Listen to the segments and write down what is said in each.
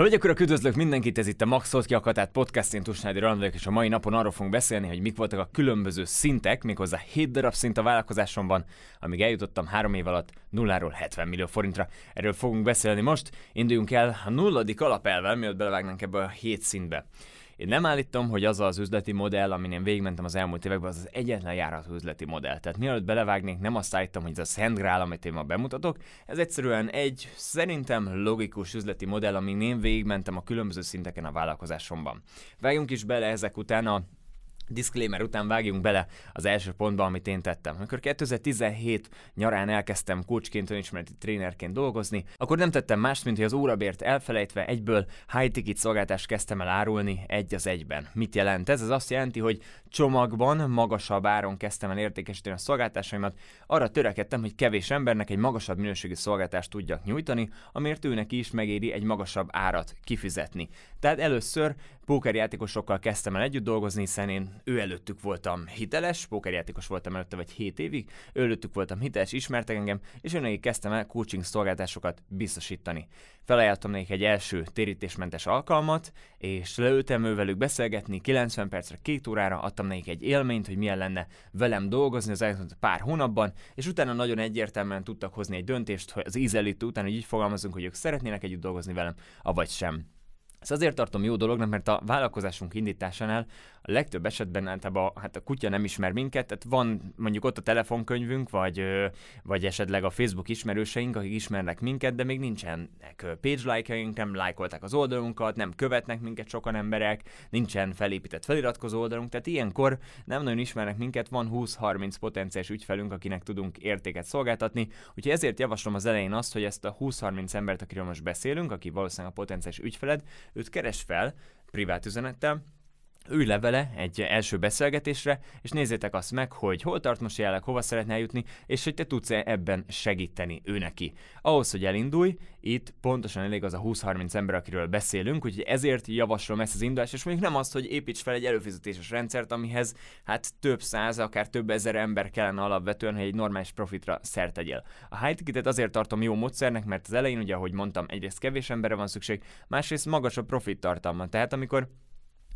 Hölgyek, urak, üdvözlök mindenkit, ez itt a Maxot Kiakatát podcast, én Tusnádi Randvek, és a mai napon arról fogunk beszélni, hogy mik voltak a különböző szintek, méghozzá 7 darab szint a vállalkozásomban, amíg eljutottam 3 év alatt 0-ról 70 millió forintra. Erről fogunk beszélni most, induljunk el a nulladik alapelvel, mielőtt belevágnánk ebbe a 7 szintbe. Én nem állítom, hogy az az üzleti modell, amin én végigmentem az elmúlt években, az az egyetlen járható üzleti modell. Tehát mielőtt belevágnék, nem azt állítom, hogy ez a Szent Grál, amit én ma bemutatok. Ez egyszerűen egy szerintem logikus üzleti modell, amin én végigmentem a különböző szinteken a vállalkozásomban. Vágjunk is bele ezek után a disclaimer után vágjunk bele az első pontba, amit én tettem. Amikor 2017 nyarán elkezdtem coachként, önismereti trénerként dolgozni, akkor nem tettem mást, mint hogy az órabért elfelejtve egyből high ticket szolgáltást kezdtem el árulni egy az egyben. Mit jelent ez? Ez azt jelenti, hogy csomagban magasabb áron kezdtem el értékesíteni a szolgáltásaimat. Arra törekedtem, hogy kevés embernek egy magasabb minőségű szolgáltást tudjak nyújtani, amért őnek is megéri egy magasabb árat kifizetni. Tehát először pókerjátékosokkal kezdtem el együtt dolgozni, hiszen én ő előttük voltam hiteles, pókerjátékos voltam előtte vagy 7 évig, ő előttük voltam hiteles, ismertek engem, és őnek kezdtem el coaching szolgáltásokat biztosítani. Felajánlottam nekik egy első térítésmentes alkalmat, és leültem ő velük beszélgetni, 90 percre, két órára adtam nekik egy élményt, hogy milyen lenne velem dolgozni az elmúlt pár hónapban, és utána nagyon egyértelműen tudtak hozni egy döntést, hogy az ízelítő után, hogy így fogalmazunk, hogy ők szeretnének együtt dolgozni velem, avagy sem. Ezt azért tartom jó dolognak, mert a vállalkozásunk indításánál a legtöbb esetben általában hát a kutya nem ismer minket, tehát van mondjuk ott a telefonkönyvünk, vagy, vagy esetleg a Facebook ismerőseink, akik ismernek minket, de még nincsenek page like nem lájkolták az oldalunkat, nem követnek minket sokan emberek, nincsen felépített feliratkozó oldalunk, tehát ilyenkor nem nagyon ismernek minket, van 20-30 potenciális ügyfelünk, akinek tudunk értéket szolgáltatni, úgyhogy ezért javaslom az elején azt, hogy ezt a 20-30 embert, akiről most beszélünk, aki valószínűleg a potenciális ügyfeled, őt keres fel privát üzenettel, ülj le vele egy első beszélgetésre, és nézzétek azt meg, hogy hol tart most jelenleg, hova szeretne eljutni, és hogy te tudsz -e ebben segíteni ő neki. Ahhoz, hogy elindulj, itt pontosan elég az a 20-30 ember, akiről beszélünk, úgyhogy ezért javaslom ezt az indulást, és mondjuk nem azt, hogy építs fel egy előfizetéses rendszert, amihez hát több száz, akár több ezer ember kellene alapvetően, hogy egy normális profitra szert tegyél. A high ticketet azért tartom jó módszernek, mert az elején ugye, ahogy mondtam, egyrészt kevés emberre van szükség, másrészt magasabb profit tartalma. Tehát amikor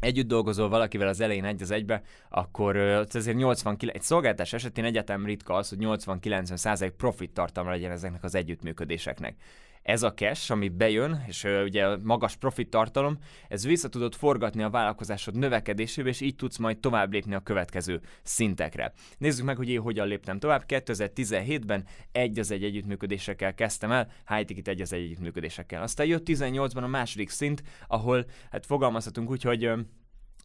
együtt dolgozol valakivel az elején egy az egybe, akkor azért 89, egy szolgáltás esetén egyetem ritka az, hogy 80-90% profit tartalma legyen ezeknek az együttműködéseknek ez a cash, ami bejön, és ugye magas profit tartalom, ez vissza tudod forgatni a vállalkozásod növekedésébe, és így tudsz majd tovább lépni a következő szintekre. Nézzük meg, hogy én hogyan léptem tovább. 2017-ben egy az egy együttműködésekkel kezdtem el, high ticket egy az egy együttműködésekkel. Aztán jött 18-ban a második szint, ahol hát fogalmazhatunk úgy, hogy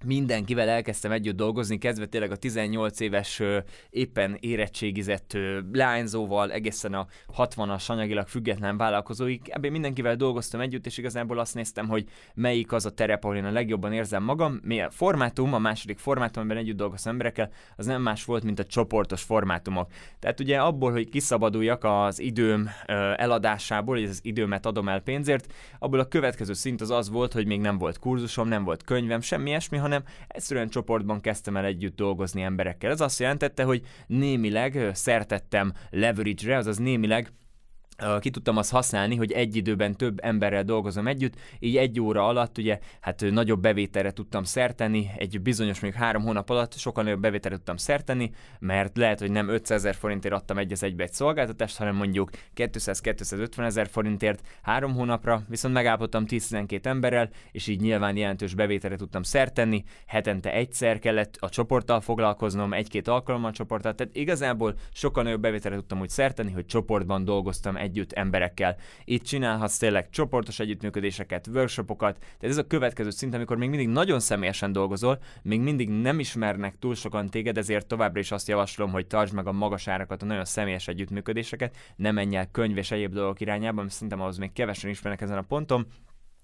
mindenkivel elkezdtem együtt dolgozni, kezdve tényleg a 18 éves éppen érettségizett lányzóval, egészen a 60-as anyagilag független vállalkozóig. Ebben mindenkivel dolgoztam együtt, és igazából azt néztem, hogy melyik az a terep, ahol én a legjobban érzem magam. Mi a formátum, a második formátum, amiben együtt dolgoztam emberekkel, az nem más volt, mint a csoportos formátumok. Tehát ugye abból, hogy kiszabaduljak az időm eladásából, hogy az időmet adom el pénzért, abból a következő szint az az volt, hogy még nem volt kurzusom, nem volt könyvem, semmi ilyesmi, hanem egyszerűen csoportban kezdtem el együtt dolgozni emberekkel. Ez azt jelentette, hogy némileg szertettem leverage-re, azaz némileg ki tudtam azt használni, hogy egy időben több emberrel dolgozom együtt, így egy óra alatt ugye hát nagyobb bevételre tudtam szerteni, egy bizonyos mondjuk három hónap alatt sokkal nagyobb bevételre tudtam szerteni, mert lehet, hogy nem 500 ezer forintért adtam egy az egybe egy szolgáltatást, hanem mondjuk 200-250 ezer forintért három hónapra, viszont megállapodtam 10-12 emberrel, és így nyilván jelentős bevételre tudtam szerteni, hetente egyszer kellett a csoporttal foglalkoznom, egy-két alkalommal a csoporttal, tehát igazából sokkal nagyobb bevételre tudtam úgy szerteni, hogy csoportban dolgoztam egy együtt emberekkel. Itt csinálhatsz tényleg csoportos együttműködéseket, workshopokat, tehát ez a következő szint, amikor még mindig nagyon személyesen dolgozol, még mindig nem ismernek túl sokan téged, ezért továbbra is azt javaslom, hogy tartsd meg a magas árakat, a nagyon személyes együttműködéseket, ne menj el könyv és egyéb dolgok irányába, mert szerintem ahhoz még kevesen ismernek ezen a ponton,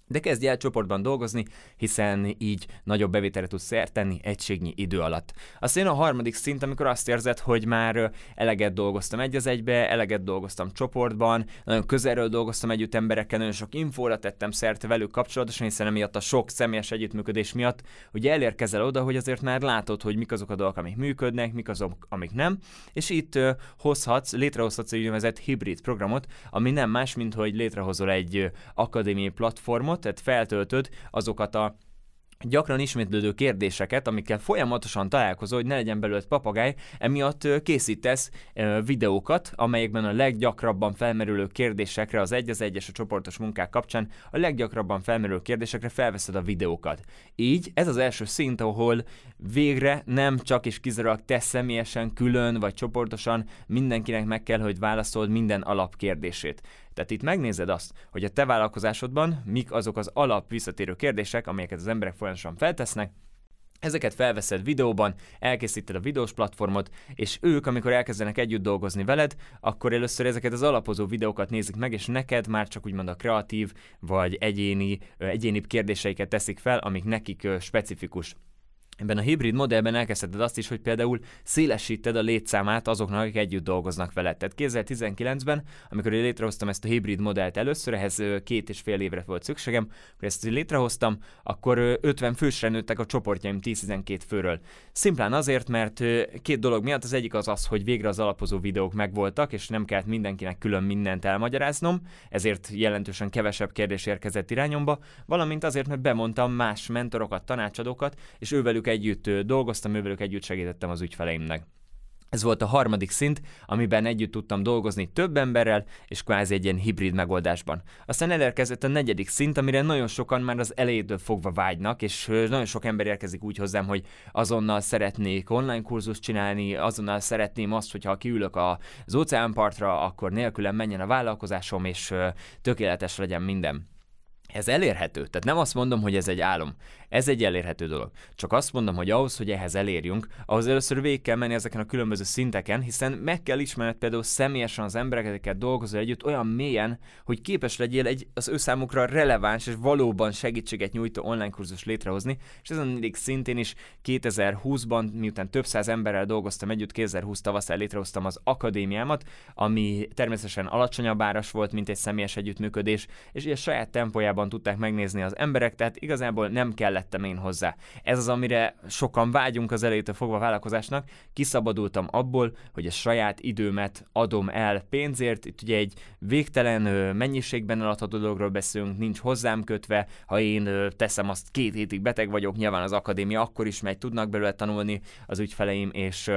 de kezdj el csoportban dolgozni, hiszen így nagyobb bevételre tudsz szert tenni egységnyi idő alatt. Aztán a harmadik szint, amikor azt érzed, hogy már eleget dolgoztam egy az egybe, eleget dolgoztam csoportban, nagyon közelről dolgoztam együtt emberekkel, nagyon sok infóra tettem szert velük kapcsolatosan, hiszen emiatt a sok személyes együttműködés miatt, hogy elérkezel oda, hogy azért már látod, hogy mik azok a dolgok, amik működnek, mik azok, amik nem, és itt hozhatsz, létrehozhatsz egy úgynevezett hibrid programot, ami nem más, mint hogy létrehozol egy akadémiai platformot, platformot, tehát feltöltöd azokat a gyakran ismétlődő kérdéseket, amikkel folyamatosan találkozol, hogy ne legyen belőle papagáj, emiatt készítesz videókat, amelyekben a leggyakrabban felmerülő kérdésekre, az egy az egyes a csoportos munkák kapcsán, a leggyakrabban felmerülő kérdésekre felveszed a videókat. Így ez az első szint, ahol végre nem csak és kizárólag te személyesen, külön vagy csoportosan mindenkinek meg kell, hogy válaszold minden alapkérdését. Tehát itt megnézed azt, hogy a te vállalkozásodban mik azok az alap visszatérő kérdések, amelyeket az emberek folyamatosan feltesznek, Ezeket felveszed videóban, elkészíted a videós platformot, és ők, amikor elkezdenek együtt dolgozni veled, akkor először ezeket az alapozó videókat nézik meg, és neked már csak úgymond a kreatív vagy egyéni, egyénibb kérdéseiket teszik fel, amik nekik specifikus Ebben a hibrid modellben elkezdheted azt is, hogy például szélesíted a létszámát azoknak, akik együtt dolgoznak veled. Tehát 2019-ben, amikor én létrehoztam ezt a hibrid modellt először, ehhez két és fél évre volt szükségem, akkor ezt létrehoztam, akkor 50 fősre nőttek a csoportjaim 10-12 főről. Szimplán azért, mert két dolog miatt az egyik az az, hogy végre az alapozó videók megvoltak, és nem kellett mindenkinek külön mindent elmagyaráznom, ezért jelentősen kevesebb kérdés érkezett irányomba, valamint azért, mert bemondtam más mentorokat, tanácsadókat, és ővelük ővelük együtt dolgoztam, ővelük együtt segítettem az ügyfeleimnek. Ez volt a harmadik szint, amiben együtt tudtam dolgozni több emberrel, és kvázi egy ilyen hibrid megoldásban. Aztán elérkezett a negyedik szint, amire nagyon sokan már az elejétől fogva vágynak, és nagyon sok ember érkezik úgy hozzám, hogy azonnal szeretnék online kurzust csinálni, azonnal szeretném azt, hogyha kiülök az óceánpartra, akkor nélkülem menjen a vállalkozásom, és tökéletes legyen minden. Ez elérhető, tehát nem azt mondom, hogy ez egy álom. Ez egy elérhető dolog. Csak azt mondom, hogy ahhoz, hogy ehhez elérjünk, ahhoz először végig kell menni ezeken a különböző szinteken, hiszen meg kell ismerned például személyesen az embereket dolgozol együtt olyan mélyen, hogy képes legyél egy az ő számukra releváns és valóban segítséget nyújtó online kurzus létrehozni, és ezen mindig szintén is 2020-ban, miután több száz emberrel dolgoztam együtt, 2020 tavaszán létrehoztam az akadémiámat, ami természetesen alacsonyabb áras volt, mint egy személyes együttműködés, és ugye saját tempójában tudták megnézni az emberek, tehát igazából nem kellett tettem én hozzá. Ez az, amire sokan vágyunk az elejétől fogva a vállalkozásnak. Kiszabadultam abból, hogy a saját időmet adom el pénzért. Itt ugye egy végtelen mennyiségben eladható dologról beszélünk, nincs hozzám kötve. Ha én teszem azt két hétig beteg vagyok, nyilván az akadémia akkor is megy, tudnak belőle tanulni az ügyfeleim, és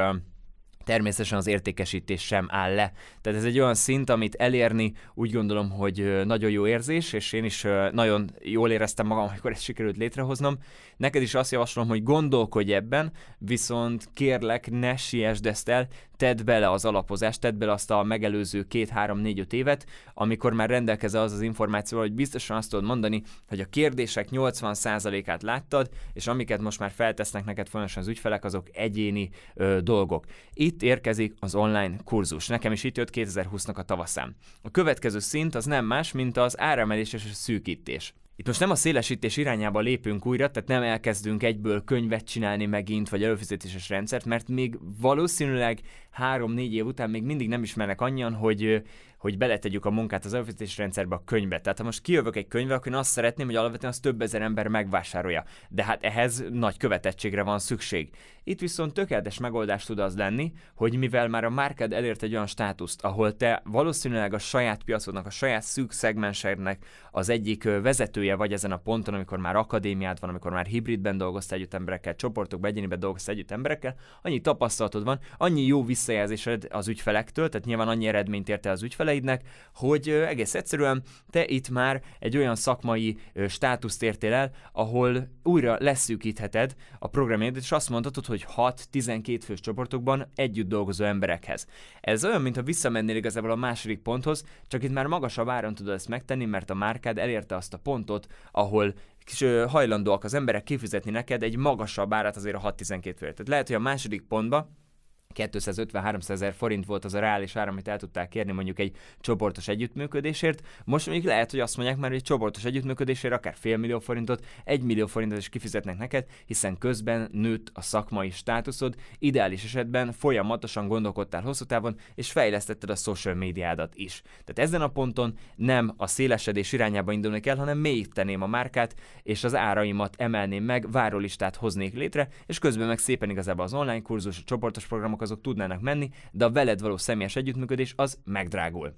természetesen az értékesítés sem áll le. Tehát ez egy olyan szint, amit elérni úgy gondolom, hogy nagyon jó érzés, és én is nagyon jól éreztem magam, amikor ezt sikerült létrehoznom. Neked is azt javaslom, hogy gondolkodj ebben, viszont kérlek, ne siessd ezt el, tedd bele az alapozást, tedd bele azt a megelőző két, három, négy, öt évet, amikor már rendelkezel az az információval, hogy biztosan azt tudod mondani, hogy a kérdések 80%-át láttad, és amiket most már feltesznek neked folyamatosan az ügyfelek, azok egyéni ö, dolgok. Itt érkezik az online kurzus. Nekem is itt jött 2020-nak a tavaszán. A következő szint az nem más, mint az áremelés és a szűkítés. Itt most nem a szélesítés irányába lépünk újra, tehát nem elkezdünk egyből könyvet csinálni megint, vagy előfizetéses rendszert, mert még valószínűleg három-négy év után még mindig nem ismernek annyian, hogy hogy beletegyük a munkát az előfizetési rendszerbe a könyvbe. Tehát ha most kijövök egy könyvbe, akkor én azt szeretném, hogy alapvetően az több ezer ember megvásárolja. De hát ehhez nagy követettségre van szükség. Itt viszont tökéletes megoldás tud az lenni, hogy mivel már a márkád elért egy olyan státuszt, ahol te valószínűleg a saját piacodnak, a saját szűk szegmensednek az egyik vezetője vagy ezen a ponton, amikor már akadémiád van, amikor már hibridben dolgoztál együtt emberekkel, csoportokban, egyéniben dolgoztál együtt emberekkel, annyi tapasztalatod van, annyi jó visszajelzésed az ügyfelektől, tehát nyilván annyi eredményt érte az ügyfele, ügyfeleidnek, hogy egész egyszerűen te itt már egy olyan szakmai státuszt értél el, ahol újra leszűkítheted a programjaidat, és azt mondhatod, hogy 6-12 fős csoportokban együtt dolgozó emberekhez. Ez olyan, mintha visszamennél igazából a második ponthoz, csak itt már magasabb áron tudod ezt megtenni, mert a márkád elérte azt a pontot, ahol és hajlandóak az emberek kifizetni neked egy magasabb árat azért a 6-12 főért. Tehát lehet, hogy a második pontba 250-300 ezer forint volt az a reális ár, amit el tudták kérni mondjuk egy csoportos együttműködésért. Most még lehet, hogy azt mondják már, hogy egy csoportos együttműködésért akár fél millió forintot, egy millió forintot is kifizetnek neked, hiszen közben nőtt a szakmai státuszod, ideális esetben folyamatosan gondolkodtál hosszú távon, és fejlesztetted a social médiádat is. Tehát ezen a ponton nem a szélesedés irányába indulni kell, hanem mélyíteném a márkát, és az áraimat emelném meg, várólistát hoznék létre, és közben meg szépen igazából az online kurzus, a csoportos programok azok tudnának menni, de a veled való személyes együttműködés az megdrágul.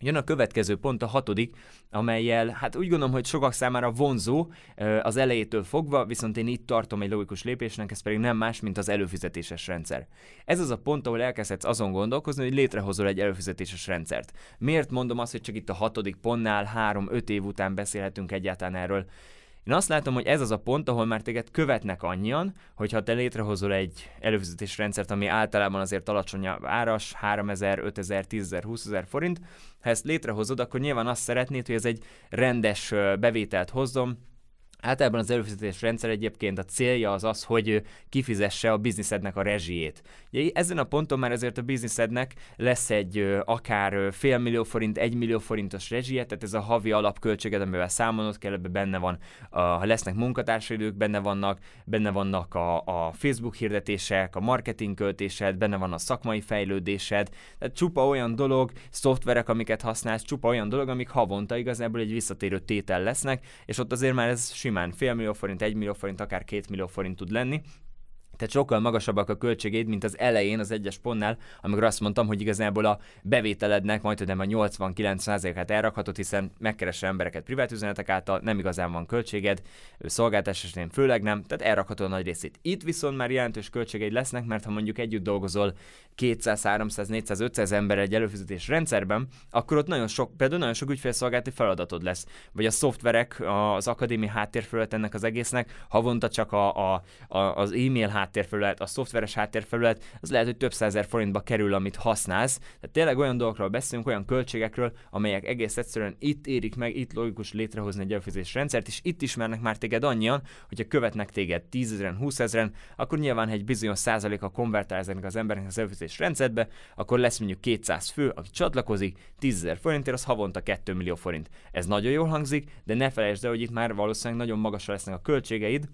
Jön a következő pont, a hatodik, amelyel, hát úgy gondolom, hogy sokak számára vonzó az elejétől fogva, viszont én itt tartom egy logikus lépésnek, ez pedig nem más, mint az előfizetéses rendszer. Ez az a pont, ahol elkezdhetsz azon gondolkozni, hogy létrehozol egy előfizetéses rendszert. Miért mondom azt, hogy csak itt a hatodik pontnál, három-öt év után beszélhetünk egyáltalán erről? Én azt látom, hogy ez az a pont, ahol már téged követnek annyian, hogyha te létrehozol egy előfizetés rendszert, ami általában azért alacsonyabb áras, 3000, 5000, 10000, 20000 forint, ha ezt létrehozod, akkor nyilván azt szeretnéd, hogy ez egy rendes bevételt hozzon, Általában az előfizetés rendszer egyébként a célja az az, hogy kifizesse a bizniszednek a rezsijét. Ugye ezen a ponton már ezért a bizniszednek lesz egy akár fél millió forint, egy millió forintos rezsije, tehát ez a havi alapköltséged, amivel számolnod kell, ebben benne van, ha lesznek munkatársaidők, benne vannak, benne vannak a, a Facebook hirdetések, a marketing költésed, benne van a szakmai fejlődésed, tehát csupa olyan dolog, szoftverek, amiket használsz, csupa olyan dolog, amik havonta igazából egy visszatérő tétel lesznek, és ott azért már ez simán simán fél millió forint, egy millió forint, akár két millió forint tud lenni, tehát sokkal magasabbak a költségeid, mint az elején az egyes pontnál, amikor azt mondtam, hogy igazából a bevételednek majd nem a 89%-át elrakhatod, hiszen megkeresel embereket privát üzenetek által, nem igazán van költséged, szolgáltás esetén főleg nem, tehát elrakhatod a nagy részét. Itt viszont már jelentős költségeid lesznek, mert ha mondjuk együtt dolgozol 200, 300, 400, 500 ember egy előfizetés rendszerben, akkor ott nagyon sok, például nagyon sok ügyfélszolgálati feladatod lesz. Vagy a szoftverek, az akadémi háttérfelület ennek az egésznek, havonta csak a, a, a, az e-mail háttérfelület, a szoftveres háttérfelület, az lehet, hogy több százer forintba kerül, amit használsz. Tehát tényleg olyan dolgokról beszélünk, olyan költségekről, amelyek egész egyszerűen itt érik meg, itt logikus létrehozni egy előfizetés rendszert, és itt ismernek már téged annyian, hogyha követnek téged 10 ezeren, 20 ezeren, akkor nyilván egy bizonyos százaléka konvertál ezeknek az embereknek az előfizetés fizetés rendszerbe, akkor lesz mondjuk 200 fő, aki csatlakozik, 10 ezer forintért, az havonta 2 millió forint. Ez nagyon jól hangzik, de ne felejtsd el, hogy itt már valószínűleg nagyon magasra lesznek a költségeid,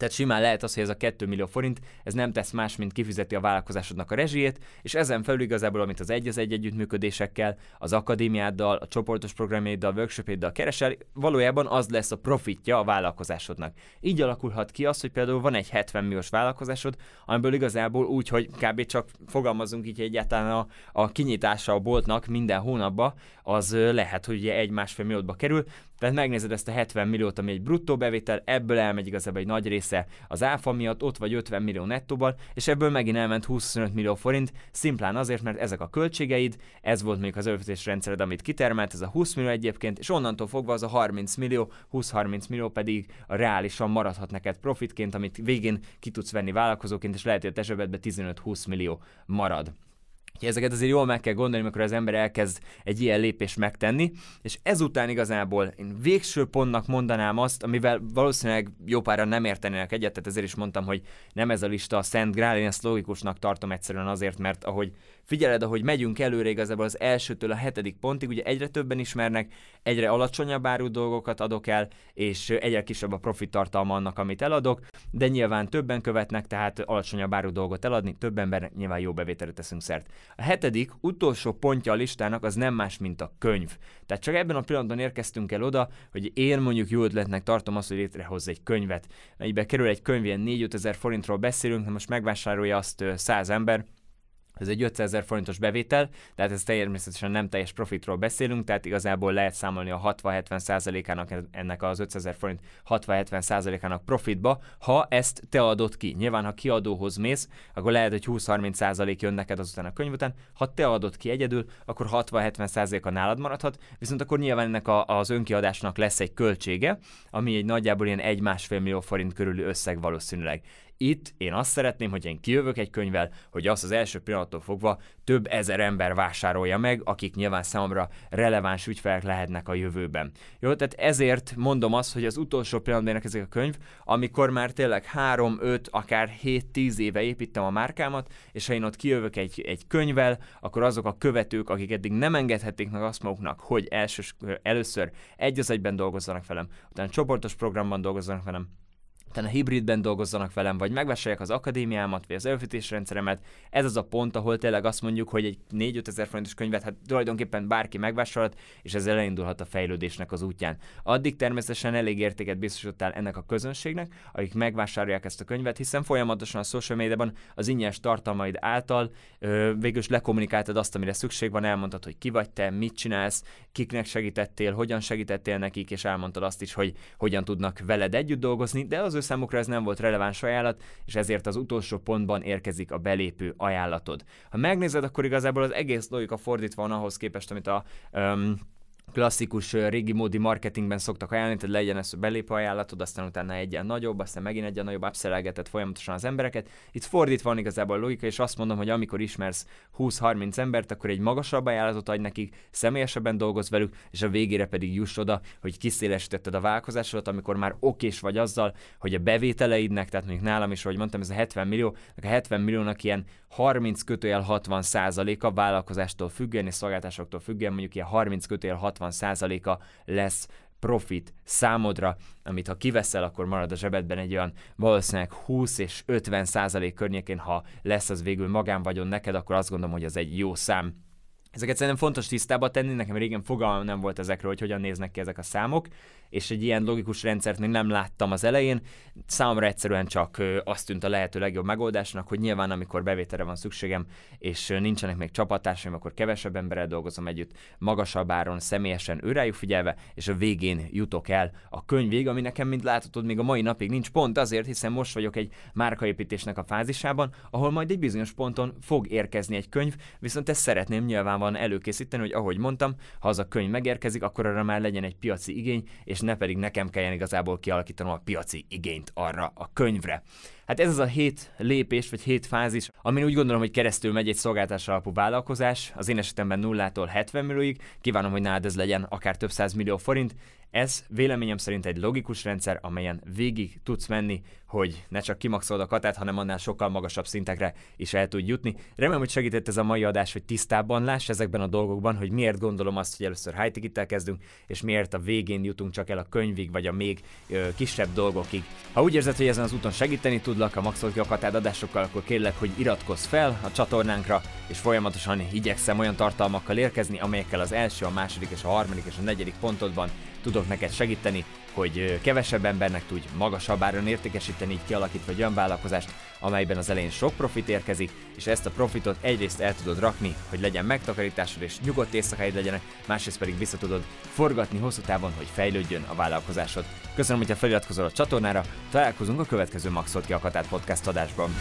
tehát simán lehet az, hogy ez a 2 millió forint, ez nem tesz más, mint kifizeti a vállalkozásodnak a rezsijét, és ezen felül igazából, amit az egy az egy együttműködésekkel, az akadémiáddal, a csoportos programjaiddal, workshopjaiddal keresel, valójában az lesz a profitja a vállalkozásodnak. Így alakulhat ki az, hogy például van egy 70 milliós vállalkozásod, amiből igazából úgy, hogy kb. csak fogalmazunk így egyáltalán a, a kinyitása a boltnak minden hónapban, az lehet, hogy ugye egy-másfél millióba kerül, tehát megnézed ezt a 70 milliót, ami egy bruttó bevétel, ebből elmegy igazából egy nagy része az áfa miatt, ott vagy 50 millió nettóban, és ebből megint elment 25 millió forint, szimplán azért, mert ezek a költségeid, ez volt még az előfizetés rendszered, amit kitermelt, ez a 20 millió egyébként, és onnantól fogva az a 30 millió, 20-30 millió pedig reálisan maradhat neked profitként, amit végén ki tudsz venni vállalkozóként, és lehet, hogy a te 15-20 millió marad. Ezeket azért jól meg kell gondolni, amikor az ember elkezd egy ilyen lépést megtenni, és ezután igazából én végső pontnak mondanám azt, amivel valószínűleg jó páran nem értenének egyet, tehát ezért is mondtam, hogy nem ez a lista a Szent Grál, én ezt logikusnak tartom egyszerűen azért, mert ahogy figyeled, ahogy megyünk előre igazából az elsőtől a hetedik pontig, ugye egyre többen ismernek, egyre alacsonyabb áru dolgokat adok el, és egyre kisebb a profit tartalma annak, amit eladok, de nyilván többen követnek, tehát alacsonyabb áru dolgot eladni, több ember nyilván jó bevételre teszünk szert. A hetedik, utolsó pontja a listának az nem más, mint a könyv. Tehát csak ebben a pillanatban érkeztünk el oda, hogy én mondjuk jó ötletnek tartom azt, hogy létrehozz egy könyvet. Melybe kerül egy könyv, ilyen 4 ezer forintról beszélünk, most megvásárolja azt 100 ember, ez egy 500 ezer forintos bevétel, tehát ez természetesen nem teljes profitról beszélünk, tehát igazából lehet számolni a 60-70 százalékának ennek az 500 ezer forint 60-70 százalékának profitba, ha ezt te adod ki. Nyilván, ha kiadóhoz mész, akkor lehet, hogy 20-30 százalék jön neked azután a könyv után, ha te adod ki egyedül, akkor 60-70 százaléka nálad maradhat, viszont akkor nyilván ennek a, az önkiadásnak lesz egy költsége, ami egy nagyjából ilyen 1-1,5 millió forint körüli összeg valószínűleg. Itt én azt szeretném, hogy én kijövök egy könyvvel, hogy azt az első pillanattól fogva több ezer ember vásárolja meg, akik nyilván számomra releváns ügyfelek lehetnek a jövőben. Jó, tehát ezért mondom azt, hogy az utolsó pillanatban ezek a könyv, amikor már tényleg 3, 5, akár 7-10 éve építem a márkámat, és ha én ott kijövök egy, egy könyvvel, akkor azok a követők, akik eddig nem engedhették meg azt maguknak, hogy elsős, először egy az egyben dolgozzanak velem, utána csoportos programban dolgozzanak velem, a hibridben dolgozzanak velem, vagy megvásárolják az akadémiámat, vagy az előfizetésrendszeremet. Ez az a pont, ahol tényleg azt mondjuk, hogy egy 4-5 ezer forintos könyvet, hát tulajdonképpen bárki megvásárolhat, és ezzel elindulhat a fejlődésnek az útján. Addig természetesen elég értéket biztosítottál ennek a közönségnek, akik megvásárolják ezt a könyvet, hiszen folyamatosan a social médiában az ingyenes tartalmaid által ö, végül is lekommunikáltad azt, amire szükség van, elmondtad, hogy ki vagy te, mit csinálsz, kiknek segítettél, hogyan segítettél nekik, és elmondtad azt is, hogy hogyan tudnak veled együtt dolgozni, de az ő számukra ez nem volt releváns ajánlat, és ezért az utolsó pontban érkezik a belépő ajánlatod. Ha megnézed, akkor igazából az egész logika fordítva van ahhoz képest, amit a um, klasszikus régi módi marketingben szoktak ajánlani, tehát legyen ez belépő ajánlatod, aztán utána egyen nagyobb, aztán megint egyen nagyobb, upselelgetett folyamatosan az embereket. Itt fordítva van igazából a logika, és azt mondom, hogy amikor ismersz 20-30 embert, akkor egy magasabb ajánlatot adj nekik, személyesebben dolgoz velük, és a végére pedig juss oda, hogy kiszélesítetted a vállalkozásodat, amikor már okés vagy azzal, hogy a bevételeidnek, tehát mondjuk nálam is, ahogy mondtam, ez a 70 millió, a 70 milliónak ilyen 30 kötőjel 60 százaléka vállalkozástól függően és szolgáltásoktól függően, mondjuk ilyen 30 kötőjel 60 százaléka lesz profit számodra, amit ha kiveszel, akkor marad a zsebedben egy olyan valószínűleg 20 és 50 százalék környékén, ha lesz az végül magánvagyon neked, akkor azt gondolom, hogy az egy jó szám. Ezeket szerintem fontos tisztába tenni, nekem régen fogalmam nem volt ezekről, hogy hogyan néznek ki ezek a számok, és egy ilyen logikus rendszert még nem láttam az elején. Számomra egyszerűen csak azt tűnt a lehető legjobb megoldásnak, hogy nyilván amikor bevételre van szükségem, és nincsenek még csapattársaim, akkor kevesebb emberrel dolgozom együtt, magasabb áron, személyesen őrájuk figyelve, és a végén jutok el a könyvig, ami nekem, mint láthatod, még a mai napig nincs pont azért, hiszen most vagyok egy márkaépítésnek a fázisában, ahol majd egy bizonyos ponton fog érkezni egy könyv, viszont ezt szeretném nyilvánvalóan előkészíteni, hogy ahogy mondtam, ha az a könyv megérkezik, akkor arra már legyen egy piaci igény, és ne pedig nekem kelljen igazából kialakítanom a piaci igényt arra a könyvre. Hát ez az a hét lépés, vagy hét fázis, amin úgy gondolom, hogy keresztül megy egy szolgáltás alapú vállalkozás, az én esetemben nullától 70 millióig, kívánom, hogy nálad ez legyen akár több száz millió forint, ez véleményem szerint egy logikus rendszer, amelyen végig tudsz menni, hogy ne csak kimaxolod a katát, hanem annál sokkal magasabb szintekre is el tudj jutni. Remélem, hogy segített ez a mai adás, hogy tisztában láss ezekben a dolgokban, hogy miért gondolom azt, hogy először high kezdünk, és miért a végén jutunk csak el a könyvig, vagy a még ö, kisebb dolgokig. Ha úgy érzed, hogy ezen az úton segíteni tudlak a maxolt ki a katád adásokkal, akkor kérlek, hogy iratkozz fel a csatornánkra, és folyamatosan igyekszem olyan tartalmakkal érkezni, amelyekkel az első, a második és a harmadik és a negyedik pontodban tudok neked segíteni, hogy kevesebb embernek tudj magasabb áron értékesíteni, így kialakítva egy olyan vállalkozást, amelyben az elején sok profit érkezik, és ezt a profitot egyrészt el tudod rakni, hogy legyen megtakarításod és nyugodt éjszakáid legyenek, másrészt pedig vissza tudod forgatni hosszú távon, hogy fejlődjön a vállalkozásod. Köszönöm, hogyha feliratkozol a csatornára, találkozunk a következő Maxot ki a Katát podcast adásban.